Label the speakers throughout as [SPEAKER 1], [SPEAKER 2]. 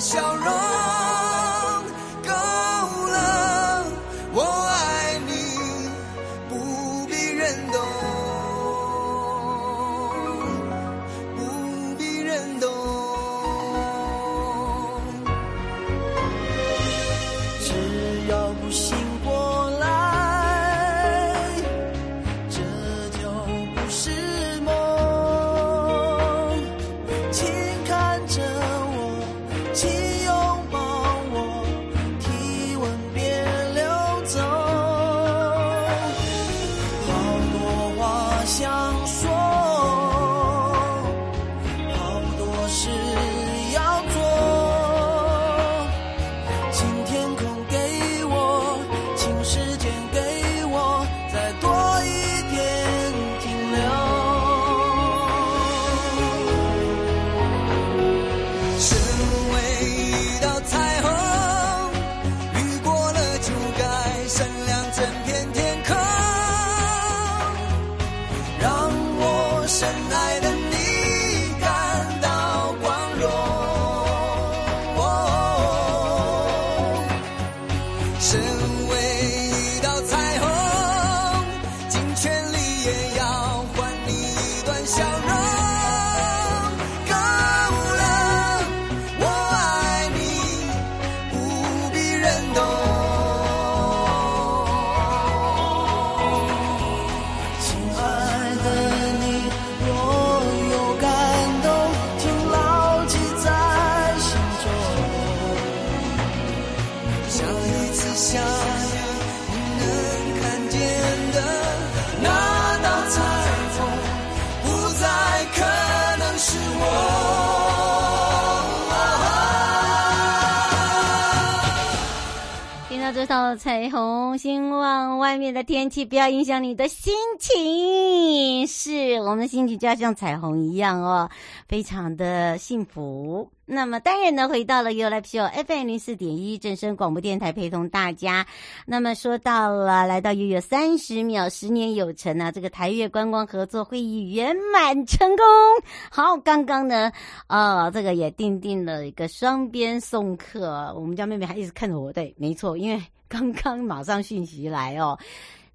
[SPEAKER 1] 笑容。这道。彩虹，
[SPEAKER 2] 希望外面的天气不要影响你的心情。是我们的心情就要像彩虹一样哦，非常的幸福。那么当然呢，回到了 You Like Pio FM 零四点一正声广播电台，陪同大家。那么说到了来到悠悠三十秒，十年有成啊，这个台越观光合作会议圆满成功。好，刚刚呢，啊、哦，这个也订定了一个双边送客。我们家妹妹还一直看着我，对，没错，因为。刚刚马上讯息来哦，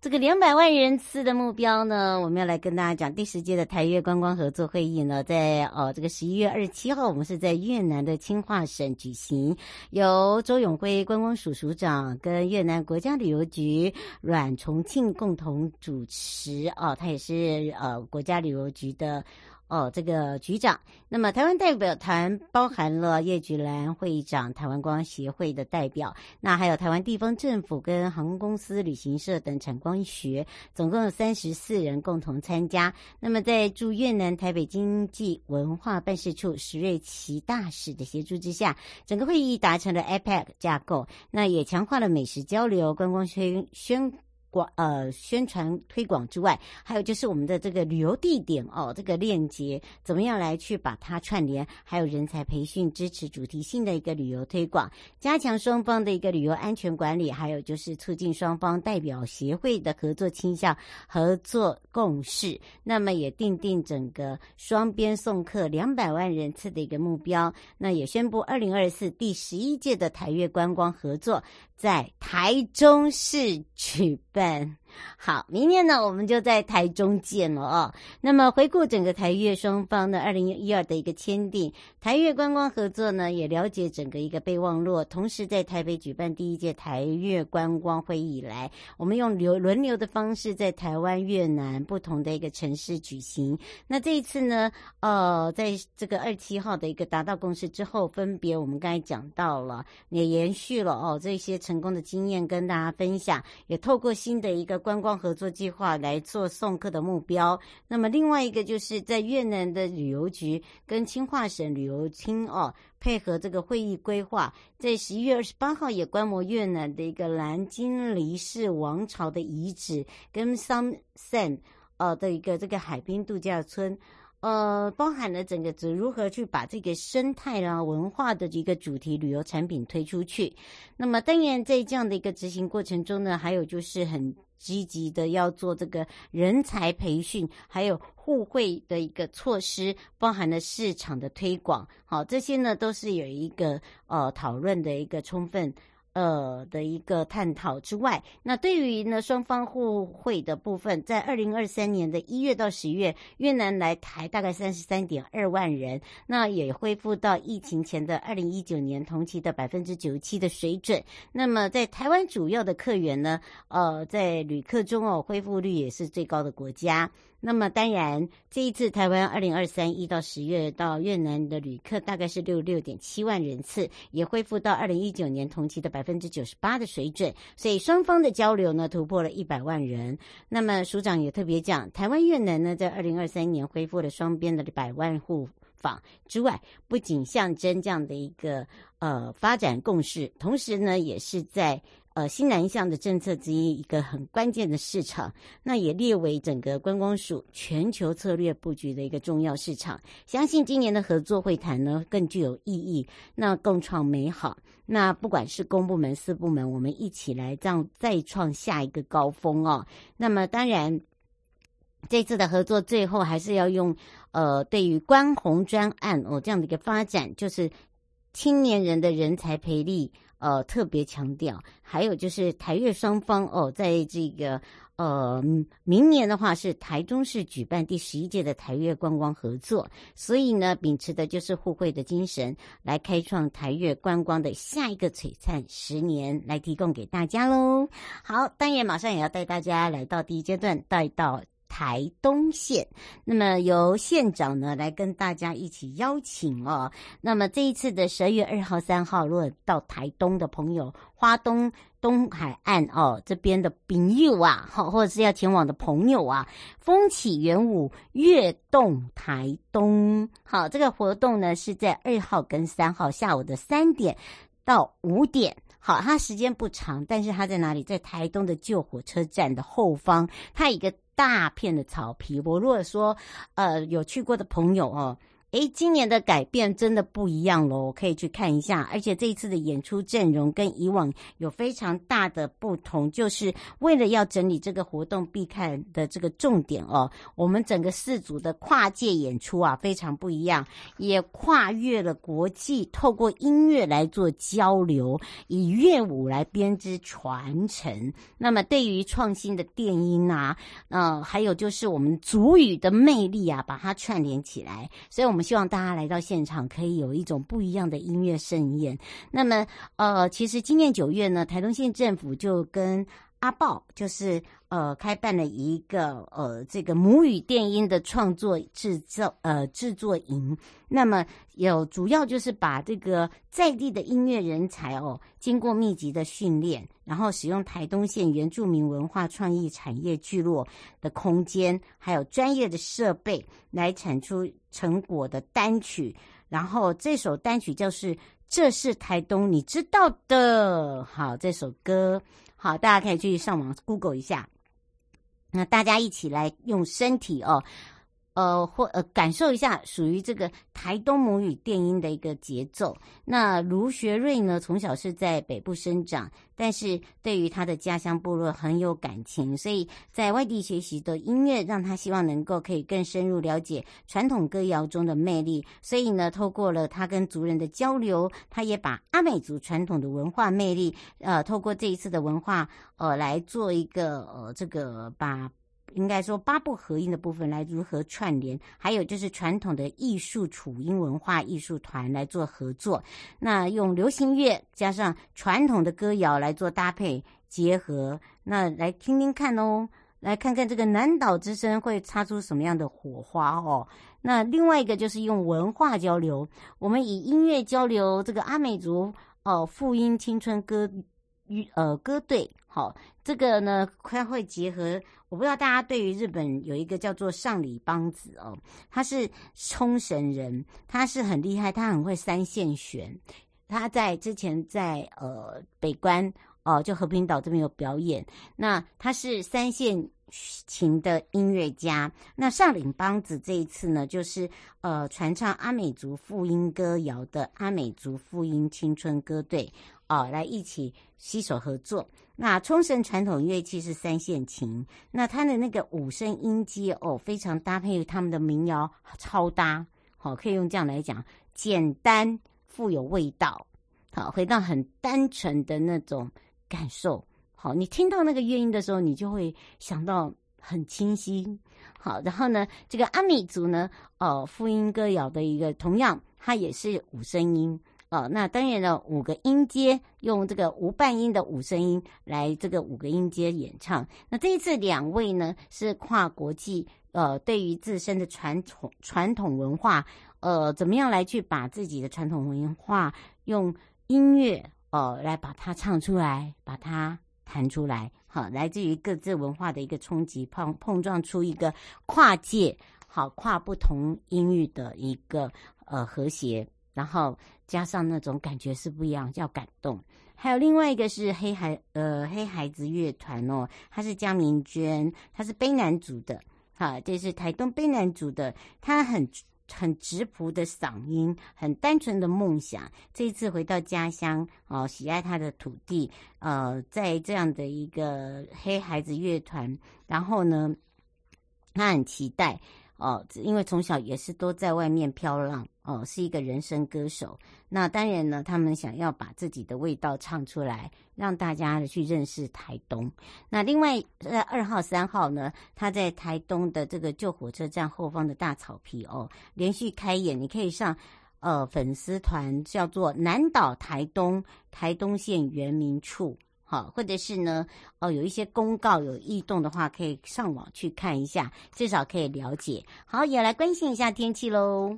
[SPEAKER 2] 这个两百万人次的目标呢，我们要来跟大家讲第十届的台越观光合作会议呢，在哦这个十一月二十七号，我们是在越南的清化省举行，由周永辉观光署署长跟越南国家旅游局阮重庆共同主持哦，他也是呃国家旅游局的。哦，这个局长，那么台湾代表团包含了叶菊兰会长、台湾光协会的代表，那还有台湾地方政府跟航空公司、旅行社等产光学，总共有三十四人共同参加。那么在驻越南台北经济文化办事处石瑞琪大使的协助之下，整个会议达成了 APEC 架构，那也强化了美食交流、观光宣宣。广呃宣传推广之外，还有就是我们的这个旅游地点哦，这个链接怎么样来去把它串联？还有人才培训，支持主题性的一个旅游推广，加强双方的一个旅游安全管理，还有就是促进双方代表协会的合作倾向、合作共识。那么也定定整个双边送客两百万人次的一个目标。那也宣布二零二四第十一届的台越观光合作在台中市举办。Amen. 好，明年呢，我们就在台中见了哦。那么回顾整个台越双方的二零一二的一个签订，台越观光合作呢，也了解整个一个备忘录。同时在台北举办第一届台越观光会议以来，我们用流轮流的方式在台湾、越南不同的一个城市举行。那这一次呢，呃，在这个二七号的一个达到共识之后，分别我们刚才讲到了，也延续了哦这些成功的经验跟大家分享，也透过新的一个。观光合作计划来做送客的目标。那么另外一个就是在越南的旅游局跟清化省旅游厅哦，配合这个会议规划，在十一月二十八号也观摩越南的一个蓝金黎氏王朝的遗址跟 Sam Sam 呃的一个这个海滨度假村。呃，包含了整个如何去把这个生态啦、文化的一个主题旅游产品推出去。那么，当然在这样的一个执行过程中呢，还有就是很积极的要做这个人才培训，还有互惠的一个措施，包含了市场的推广。好，这些呢都是有一个呃讨论的一个充分。呃的一个探讨之外，那对于呢双方互惠的部分，在二零二三年的一月到十月，越南来台大概三十三点二万人，那也恢复到疫情前的二零一九年同期的百分之九十七的水准。那么在台湾主要的客源呢，呃，在旅客中哦，恢复率也是最高的国家。那么当然，这一次台湾二零二三一到十月到越南的旅客大概是六六点七万人次，也恢复到二零一九年同期的百分之九十八的水准，所以双方的交流呢突破了一百万人。那么署长也特别讲，台湾越南呢在二零二三年恢复了双边的百万户访之外，不仅象征这样的一个呃发展共识，同时呢也是在。呃，新南向的政策之一，一个很关键的市场，那也列为整个观光署全球策略布局的一个重要市场。相信今年的合作会谈呢，更具有意义，那共创美好。那不管是公部门、私部门，我们一起来这样再创下一个高峰哦。那么当然，这次的合作最后还是要用呃，对于观红专案哦这样的一个发展，就是青年人的人才培力。呃，特别强调，还有就是台越双方哦，在这个呃明年的话是台中市举办第十一届的台越观光合作，所以呢，秉持的就是互惠的精神，来开创台越观光的下一个璀璨十年，来提供给大家喽。好，当然马上也要带大家来到第一阶段，带到。台东县，那么由县长呢来跟大家一起邀请哦。那么这一次的十二月二号、三号，如果到台东的朋友，花东东海岸哦这边的朋友啊，好，或者是要前往的朋友啊，风起圆舞，跃动台东。好，这个活动呢是在二号跟三号下午的三点到五点。好，它时间不长，但是它在哪里？在台东的旧火车站的后方，它一个。大片的草皮，我如果说，呃，有去过的朋友哦。诶，今年的改变真的不一样喽，可以去看一下。而且这一次的演出阵容跟以往有非常大的不同，就是为了要整理这个活动必看的这个重点哦。我们整个四组的跨界演出啊，非常不一样，也跨越了国际，透过音乐来做交流，以乐舞来编织传承。那么对于创新的电音啊，呃，还有就是我们族语的魅力啊，把它串联起来，所以我们。希望大家来到现场，可以有一种不一样的音乐盛宴。那么，呃，其实今年九月呢，台东县政府就跟阿豹，就是。呃开办了一个呃这个母语电音的创作制造呃制作营。那么有主要就是把这个在地的音乐人才哦，经过密集的训练，然后使用台东县原住民文化创意产业聚落的空间，还有专业的设备来产出成果的单曲。然后这首单曲就是。这是台东，你知道的。好，这首歌好，大家可以去上网 Google 一下。那大家一起来用身体哦。呃，或呃，感受一下属于这个台东母语电音的一个节奏。那卢学瑞呢，从小是在北部生长，但是对于他的家乡部落很有感情，所以在外地学习的音乐，让他希望能够可以更深入了解传统歌谣中的魅力。所以呢，透过了他跟族人的交流，他也把阿美族传统的文化魅力，呃，透过这一次的文化，呃，来做一个呃，这个把。应该说八部合音的部分来如何串联，还有就是传统的艺术楚音文化艺术团来做合作，那用流行乐加上传统的歌谣来做搭配结合，那来听听看哦，来看看这个南岛之声会擦出什么样的火花哦。那另外一个就是用文化交流，我们以音乐交流这个阿美族哦复音青春歌。与呃歌队，好，这个呢，快会结合。我不知道大家对于日本有一个叫做上里邦子哦，他是冲绳人，他是很厉害，他很会三线弦。他在之前在呃北关哦、呃，就和平岛这边有表演。那他是三线琴的音乐家。那上里邦子这一次呢，就是呃传唱阿美族复音歌谣的阿美族复音青春歌队。哦，来一起携手合作。那冲绳传统乐器是三线琴，那它的那个五声音阶哦，非常搭配他们的民谣，超搭。好、可以用这样来讲，简单富有味道。好，回到很单纯的那种感受。好，你听到那个乐音的时候，你就会想到很清晰。好，然后呢，这个阿美族呢，哦，复音歌谣的一个，同样它也是五声音。哦，那当然了，五个音阶用这个无半音的五声音来这个五个音阶演唱。那这一次两位呢是跨国际，呃，对于自身的传统传统文化，呃，怎么样来去把自己的传统文化用音乐呃来把它唱出来，把它弹出来，好，来自于各自文化的一个冲击碰碰撞出一个跨界，好，跨不同音域的一个呃和谐。然后加上那种感觉是不一样，叫感动。还有另外一个是黑孩呃黑孩子乐团哦，他是江明娟，他是卑南族的，哈，这是台东卑南族的，他很很质朴的嗓音，很单纯的梦想。这一次回到家乡哦，喜爱他的土地，呃，在这样的一个黑孩子乐团，然后呢，他很期待。哦，因为从小也是都在外面飘浪，哦，是一个人生歌手。那当然呢，他们想要把自己的味道唱出来，让大家去认识台东。那另外在二号、三号呢，他在台东的这个旧火车站后方的大草皮哦，连续开演，你可以上呃粉丝团叫做南岛台东台东县原民处。好，或者是呢，哦，有一些公告有异动的话，可以上网去看一下，至少可以了解。好，也来关心一下天气喽。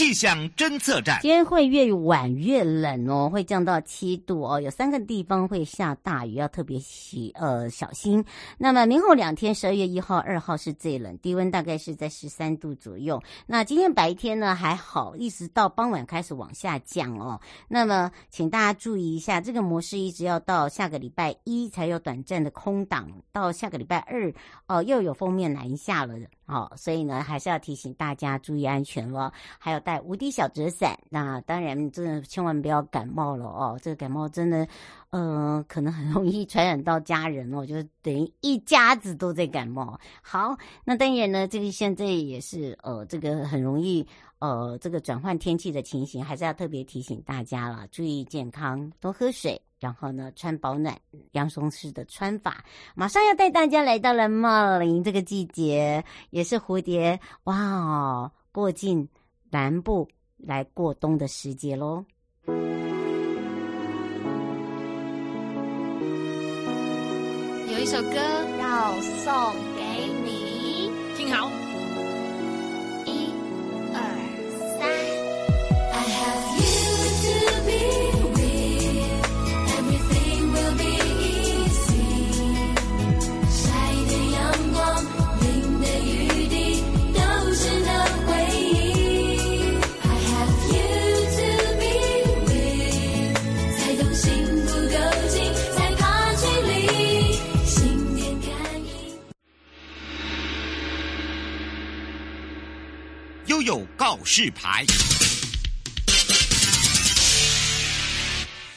[SPEAKER 3] 气象侦测站，
[SPEAKER 2] 今天会越晚越冷哦，会降到七度哦，有三个地方会下大雨，要特别喜呃小心。那么明后两天，十二月一号、二号是最冷，低温大概是在十三度左右。那今天白天呢还好，一直到傍晚开始往下降哦。那么请大家注意一下，这个模式一直要到下个礼拜一才有短暂的空档，到下个礼拜二哦又有锋面南下了。哦，所以呢，还是要提醒大家注意安全了，还有带无敌小折伞。那当然，真的千万不要感冒了哦。这个感冒真的，呃，可能很容易传染到家人哦，就是等于一家子都在感冒。好，那当然呢，这个现在也是呃，这个很容易呃，这个转换天气的情形，还是要特别提醒大家了，注意健康，多喝水。然后呢，穿保暖洋葱式的穿法，马上要带大家来到了茂林这个季节，也是蝴蝶哇哦过境南部来过冬的时节喽。
[SPEAKER 4] 有一首歌要送给。
[SPEAKER 3] 有告示牌，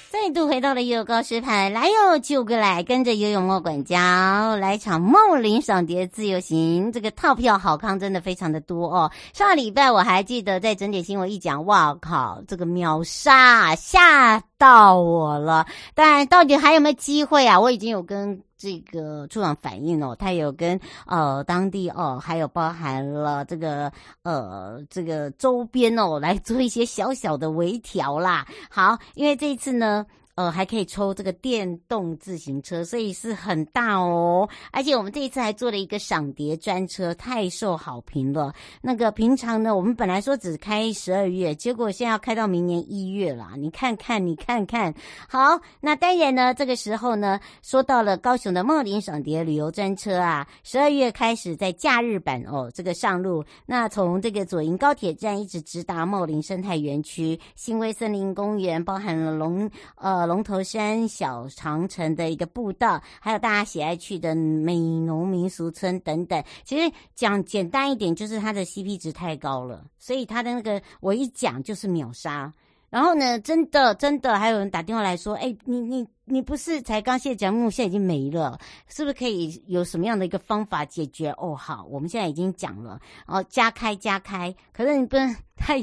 [SPEAKER 2] 再度回到了悠悠告示牌，来哟，就过来，跟着游泳莫管家来场茂林赏蝶自由行，这个套票好康真的非常的多哦。上礼拜我还记得在整点新闻一讲，哇靠，这个秒杀下到我了。但到底还有没有机会啊？我已经有跟。这个处长反映了，他有跟呃当地哦，还有包含了这个呃这个周边哦，来做一些小小的微调啦。好，因为这一次呢。呃，还可以抽这个电动自行车，所以是很大哦。而且我们这一次还做了一个赏蝶专车，太受好评了。那个平常呢，我们本来说只开十二月，结果现在要开到明年一月了。你看看，你看看。好，那当然呢，这个时候呢，说到了高雄的茂林赏蝶旅游专车啊，十二月开始在假日版哦，这个上路。那从这个左营高铁站一直直达茂林生态园区、新威森林公园，包含了龙呃。龙头山小长城的一个步道，还有大家喜爱去的美农民俗村等等。其实讲简单一点，就是它的 CP 值太高了，所以它的那个我一讲就是秒杀。然后呢，真的真的还有人打电话来说，哎，你你你不是才刚卸奖目，现在已经没了，是不是可以有什么样的一个方法解决？哦，好，我们现在已经讲了，哦，加开加开，可是你不能。太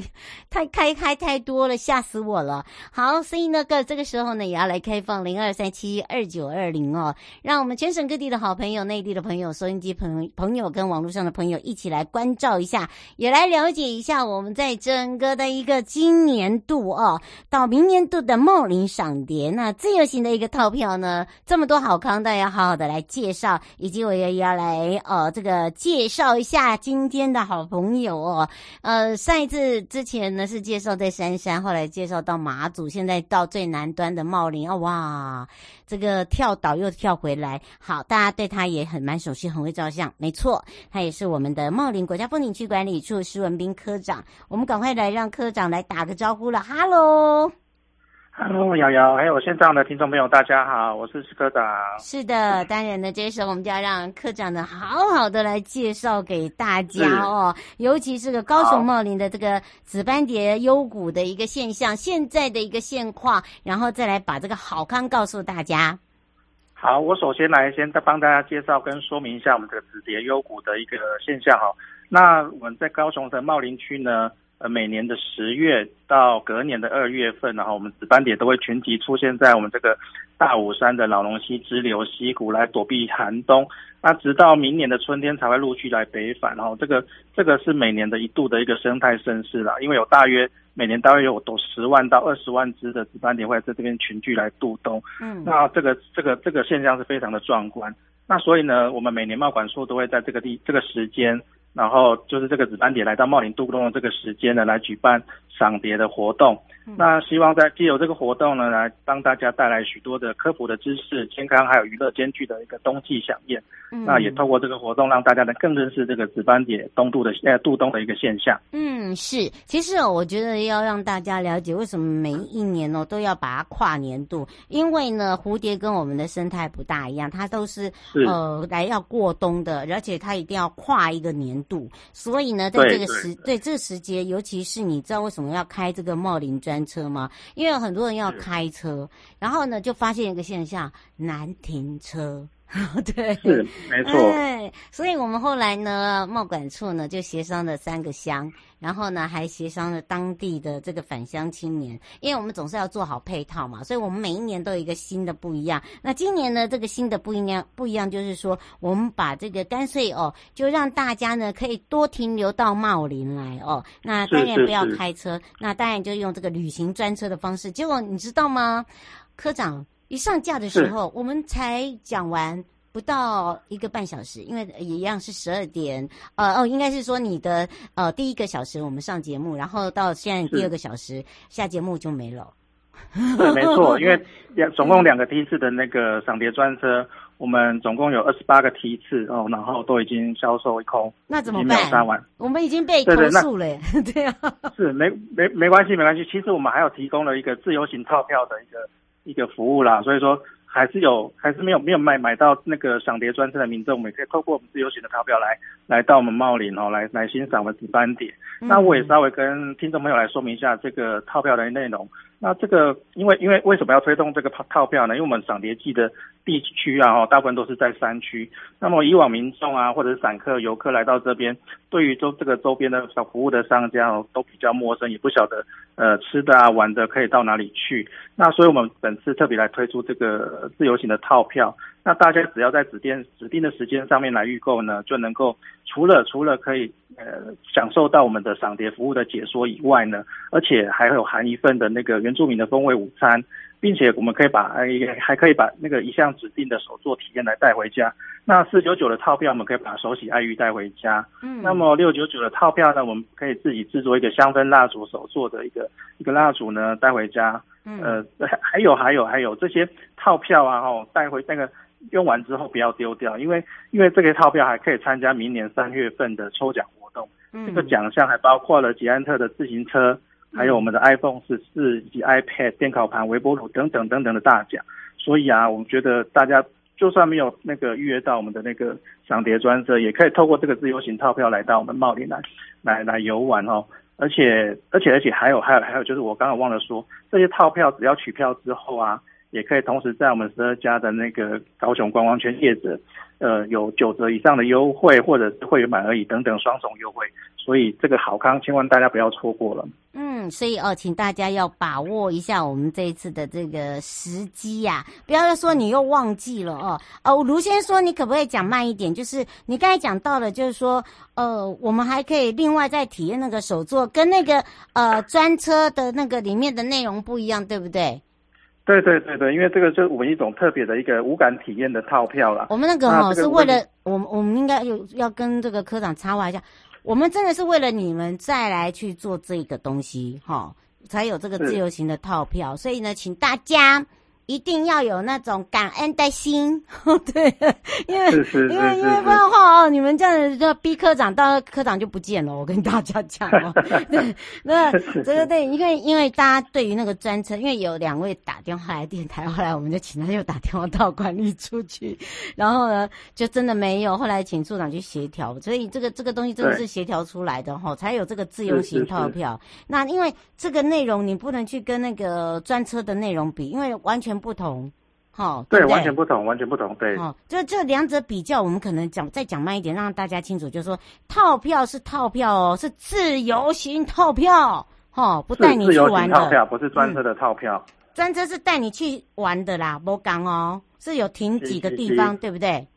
[SPEAKER 2] 太开开太多了，吓死我了。好，所以那个这个时候呢，也要来开放零二三七二九二零哦，让我们全省各地的好朋友、内地的朋友、收音机朋友朋友跟网络上的朋友一起来关照一下，也来了解一下我们在整个的一个今年度哦，到明年度的茂林赏蝶那自由行的一个套票呢，这么多好康，大家好好的来介绍，以及我也要来呃这个介绍一下今天的好朋友哦，呃上一次。之前呢是介绍在杉杉，后来介绍到马祖，现在到最南端的茂林啊，哇，这个跳岛又跳回来，好，大家对他也很蛮熟悉，很会照相，没错，他也是我们的茂林国家风景区管理处施文彬科长，我们赶快来让科长来打个招呼了，哈喽。
[SPEAKER 5] Hello，瑶瑶，还有线上的听众朋友，大家好，我是施科长。
[SPEAKER 2] 是的，当然呢，这时候我们就要让科长呢好好的来介绍给大家哦，尤其是个高雄茂林的这个紫斑蝶幽谷的一个现象，现在的一个现况，然后再来把这个好康告诉大家。
[SPEAKER 5] 好，我首先来先再帮大家介绍跟说明一下我们这个紫蝶幽谷的一个现象哈。那我们在高雄的茂林区呢，呃，每年的十月到隔年的二月份，然后我们紫斑蝶都会群集出现在我们这个大武山的老龙溪支流溪谷来躲避寒冬，那直到明年的春天才会陆续来北返。然后这个这个是每年的一度的一个生态盛事啦，因为有大约每年大约有都十万到二十万只的紫斑蝶会在这边群聚来度冬。嗯，那这个这个这个现象是非常的壮观。那所以呢，我们每年贸管处都会在这个地这个时间。然后就是这个紫斑蝶来到茂林渡冬的这个时间呢，来举办赏蝶的活动。嗯、那希望在借由这个活动呢，来帮大家带来许多的科普的知识、健康还有娱乐兼具的一个冬季飨宴。嗯、那也透过这个活动，让大家能更认识这个紫斑蝶冬度的呃度冬的一个现象。
[SPEAKER 2] 嗯，是。其实哦，我觉得要让大家了解为什么每一年哦都要把它跨年度，因为呢，蝴蝶跟我们的生态不大一样，它都是，是呃来要过冬的，而且它一定要跨一个年度。所以呢，在这个时对这个时节，尤其是你知道为什么要开这个茂林专专车吗？因为有很多人要开车，然后呢，就发现一个现象，难停车。对，
[SPEAKER 5] 是没错。
[SPEAKER 2] 哎，所以我们后来呢，贸管处呢就协商了三个乡，然后呢还协商了当地的这个返乡青年，因为我们总是要做好配套嘛，所以我们每一年都有一个新的不一样。那今年呢，这个新的不一样不一样，就是说我们把这个干脆哦，就让大家呢可以多停留到茂林来哦。那当然不要开车，是是是，那当然就用这个旅行专车的方式。结果你知道吗，科长？一上架的时候，我们才讲完，不到一个半小时，因为也一样是十二点，呃哦，应该是说你的呃第一个小时我们上节目，然后到现在第二个小时下节目就没了。
[SPEAKER 5] 对，没错，因为两总共两个梯次的那个赏蝶专车，我们总共有二十八个梯次哦，然后都已经销售一空，
[SPEAKER 2] 那怎么办？杀完，我们已经被投诉了，对啊，
[SPEAKER 5] 是没没没关系，没关系。其实我们还有提供了一个自由行套票的一个一个服务啦，所以说。还是有，还是没有没有买买到那个赏蝶专车的民众，我们可以透过我们自由行的套票来来到我们茂林哦，来来欣赏我们值班点。嗯、那我也稍微跟听众朋友来说明一下这个套票的内容。那这个因为因为为什么要推动这个套套票呢？因为我们赏蝶季的地区啊，大部分都是在山区。那么以往民众啊，或者是散客、游客来到这边，对于周这个周边的小服务的商家哦，都比较陌生，也不晓得呃吃的啊、玩的可以到哪里去。那所以我们本次特别来推出这个自由行的套票。那大家只要在指定指定的时间上面来预购呢，就能够除了除了可以呃享受到我们的赏蝶服务的解说以外呢，而且还有含一份的那个原住民的风味午餐，并且我们可以把还可以把那个一项指定的手作体验来带回家。那四九九的套票，我们可以把手洗爱玉带回家。嗯，那么六九九的套票呢，我们可以自己制作一个香氛蜡烛手作的一个一个蜡烛呢带回家。嗯，呃，还有还有还有这些套票啊，哦带回那个。用完之后不要丢掉，因为因为这个套票还可以参加明年三月份的抽奖活动。嗯，这个奖项还包括了捷安特的自行车，还有我们的 iPhone 十四以及 iPad、电烤盘、微波炉等等等等的大奖。所以啊，我们觉得大家就算没有那个预约到我们的那个赏蝶专车，也可以透过这个自由行套票来到我们茂林来来来游玩哦。而且而且而且还有还有还有就是我刚刚忘了说，这些套票只要取票之后啊。也可以同时在我们十二家的那个高雄观光圈业者，呃，有九折以上的优惠，或者是会员满额礼等等双重优惠，所以这个好康，千万大家不要错过了。
[SPEAKER 2] 所以哦，请大家要把握一下我们这一次的这个时机呀，不要说你又忘记了哦。哦，卢先生说，你可不可以讲慢一点？就是你刚才讲到的，就是说，呃，我们还可以另外再体验那个手座，跟那个呃专车的那个里面的内容不一样，对不对？
[SPEAKER 5] 对对对对，因为这个就是我们一种特别的一个五感体验的套票啦。
[SPEAKER 2] 我们那个哦，是为了我们，我们应该有要跟这个科长插话一下，我们真的是为了你们再来去做这个东西哈、哦，才有这个自由行的套票。所以呢，请大家。一定要有那种感恩的心，对，因为因为因为不然的话哦，你们这样子就逼科长，到科长就不见了。我跟大家讲哦，对，那这个对，因为因为大家对于那个专车，因为有两位打电话来电台，后来我们就请他又打电话到管理处去，然后呢就真的没有，后来请处长去协调，所以这个这个东西真的是协调出来的哈，才有这个自由行套票。那因为这个内容你不能去跟那个专车的内容比，因为完全。不同，好，对，
[SPEAKER 5] 完全不同，完全不同，对。
[SPEAKER 2] 哦，就这两者比较，我们可能讲再讲慢一点，让大家清楚，就是说套票是套票哦，是自由行套票，哈，不带你去玩的。
[SPEAKER 5] 套票不是专车的套票，
[SPEAKER 2] 专车是带你去玩的啦，不讲哦，是有停几个地方，对不对？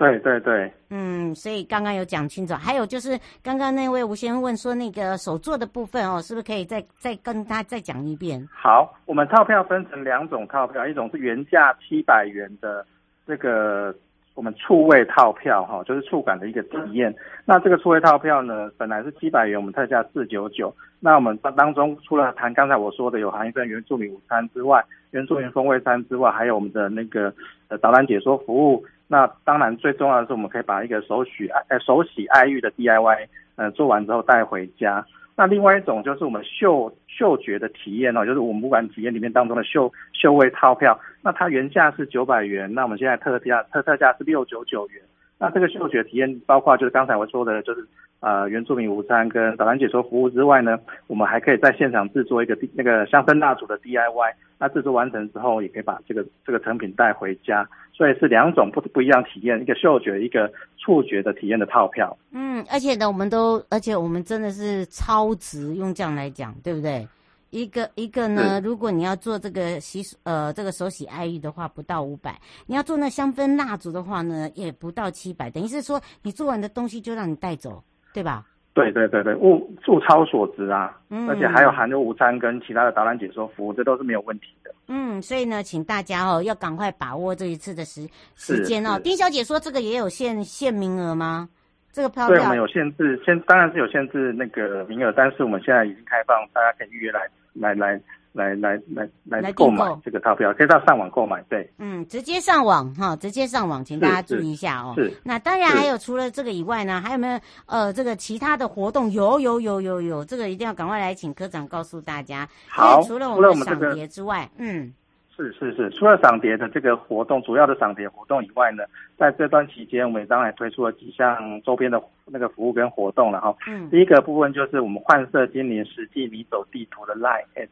[SPEAKER 5] 对对对，
[SPEAKER 2] 嗯，所以刚刚有讲清楚，还有就是刚刚那位吴先生问说那个手作的部分哦，是不是可以再再跟他再讲一遍？
[SPEAKER 5] 好，我们套票分成两种套票，一种是原价七百元的这个我们触位套票哈，就是触感的一个体验。那这个触位套票呢，本来是七百元，我们特价四九九。那我们当当中除了谈刚才我说的有含一份原住民午餐之外，原住民风味餐之外，还有我们的那个呃导览解说服务。那当然，最重要的是，我们可以把一个手洗爱呃手洗爱玉的 DIY，呃做完之后带回家。那另外一种就是我们嗅嗅觉的体验哦，就是我们不管体验里面当中的嗅嗅味套票。那它原价是九百元，那我们现在特价特特价是六九九元。那这个嗅觉体验包括就是刚才我说的，就是呃原住民午餐跟导览解说服务之外呢，我们还可以在现场制作一个那个香氛蜡烛的 DIY。那制作完成之后，也可以把这个这个成品带回家。所以是两种不不一样体验，一个嗅觉，一个触觉的体验的套票。
[SPEAKER 2] 嗯，而且呢，我们都，而且我们真的是超值，用这样来讲，对不对？一个一个呢，如果你要做这个洗呃这个手洗爱浴的话，不到五百；你要做那香氛蜡烛的话呢，也不到七百。等于是说，你做完的东西就让你带走，对吧？
[SPEAKER 5] 对对对对，物物超所值啊，
[SPEAKER 2] 嗯，
[SPEAKER 5] 而且还有含着午餐跟其他的导览解说服务，这都是没有问题的。
[SPEAKER 2] 嗯，所以呢，请大家哦要赶快把握这一次的时
[SPEAKER 5] 是
[SPEAKER 2] 时间哦。丁小姐说这个也有限限名额吗？这个票
[SPEAKER 5] 对，我们有限制，限当然是有限制那个名额，但是我们现在已经开放，大家可以预约来来来来来来来购买这个套票，可以到上网购买。对，
[SPEAKER 2] 嗯，直接上网哈，直接上网，请大家注意一下哦。
[SPEAKER 5] 是，
[SPEAKER 2] 那当然还有除了这个以外呢，还有没有呃这个其他的活动？有有有有有，这个一定要赶快来请科长告诉大家。
[SPEAKER 5] 好，
[SPEAKER 2] 除了我们的赏蝶之外，嗯。
[SPEAKER 5] 是是是，除了赏蝶的这个活动，主要的赏蝶活动以外呢，在这段期间，我们当然推出了几项周边的那个服务跟活动了哈。嗯。第一个部分就是我们换色精灵实际迷走地图的 LINE@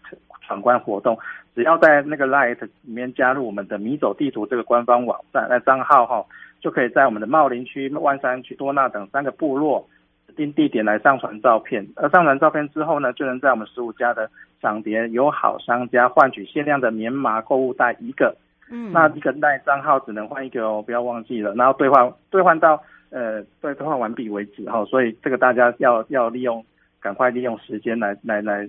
[SPEAKER 5] 闯关活动，只要在那个 LINE@ 里面加入我们的迷走地图这个官方网站那账号哈，就可以在我们的茂林区、万山区、多纳等三个部落指定地点来上传照片，而上传照片之后呢，就能在我们十五家的赏蝶友好商家换取限量的棉麻购物袋一个，嗯，那一个袋账号只能换一个哦，不要忘记了。然后兑换兑换到呃兑兑换完毕为止哈，所以这个大家要要利用，赶快利用时间来来来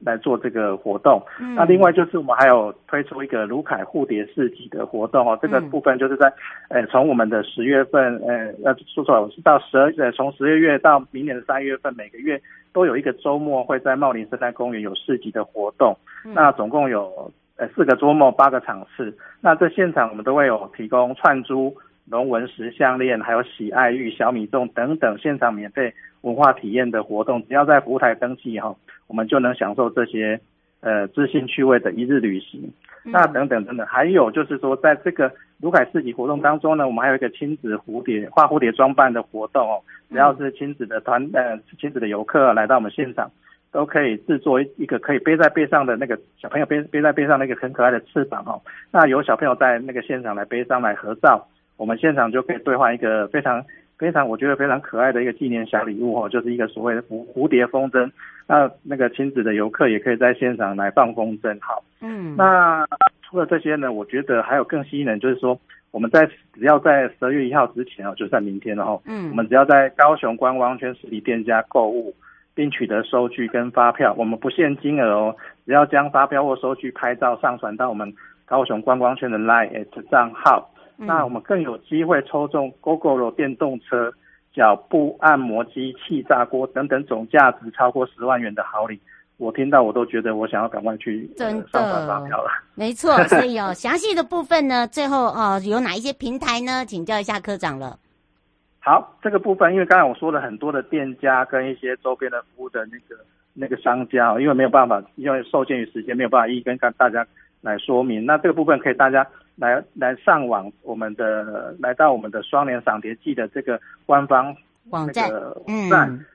[SPEAKER 5] 来做这个活动。嗯，那另外就是我们还有推出一个卢凯蝴蝶市集的活动哦，这个部分就是在呃从我们的十月份呃呃说错了，是到十二月从十二月到明年的三月份每个月。都有一个周末会在茂林生态公园有市集的活动，嗯、那总共有呃四个周末八个场次。那在现场我们都会有提供串珠、龙纹石项链，还有喜爱玉、小米粽等等现场免费文化体验的活动。只要在服务台登记哈，我们就能享受这些呃知性趣味的一日旅行。嗯、那等等等等，还有就是说，在这个卢凯市集活动当中呢，我们还有一个亲子蝴蝶画蝴蝶装扮的活动哦。只要是亲子的团呃亲子的游客来到我们现场，都可以制作一个可以背在背上的那个小朋友背背在背上那个很可爱的翅膀哦。那有小朋友在那个现场来背上来合照，我们现场就可以兑换一个非常非常我觉得非常可爱的一个纪念小礼物哦，就是一个所谓的蝴蝴蝶风筝。那那个亲子的游客也可以在现场来放风筝。好，嗯，那除了这些呢，我觉得还有更吸引人，就是说。我们在只要在十二月一号之前哦，就在明天了哈。嗯，我们只要在高雄观光圈实体店家购物，并取得收据跟发票，我们不限金额哦，只要将发票或收据拍照上传到我们高雄观光圈的 LINE@ 账号，嗯、那我们更有机会抽中 Gogoro 电动车、脚部按摩机、气炸锅等等总价值超过十万元的好礼。我听到我都觉得我想要赶快去真的上传发票了。
[SPEAKER 2] 没错，所以哦，详细的部分呢，最后哦有哪一些平台呢？请教一下科长了。
[SPEAKER 5] 好，这个部分因为刚才我说了很多的店家跟一些周边的服务的那个那个商家，因为没有办法，因为受限于时间没有办法一一跟大家来说明。那这个部分可以大家来来上网我们的来到我们的双联赏蝶季的这个官方。网站，嗯，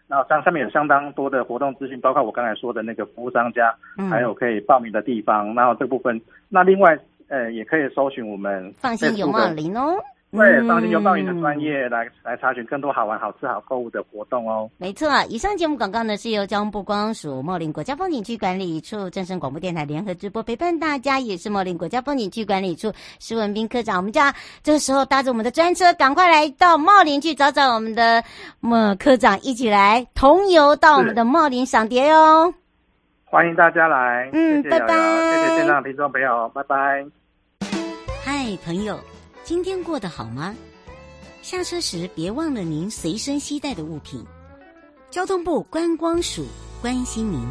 [SPEAKER 5] 然后上上面有相当多的活动资讯，包括我刚才说的那个服务商家，嗯、还有可以报名的地方。然后这部分，那另外，呃，也可以搜寻我们
[SPEAKER 2] 放心有茂林哦。
[SPEAKER 5] 对，放心游报你的专业来来查询更多好玩、好吃、好购物的活动哦。
[SPEAKER 2] 没错，以上节目广告呢是由交通部观光署茂林国家风景区管理处、正声广播电台联合直播，陪伴大家也是茂林国家风景区管理处施文斌科长。我们家这个时候搭着我们的专车，赶快来到茂林去找找我们的么科长，一起来同游到我们的茂林赏蝶哦。
[SPEAKER 5] 欢迎大家来，
[SPEAKER 2] 嗯，谢谢拜拜，
[SPEAKER 5] 谢谢现场听众朋友，拜拜。
[SPEAKER 2] 嗨，朋友。今天过得好吗？下车时别忘了您随身携带的物品。交通部观光署关心您。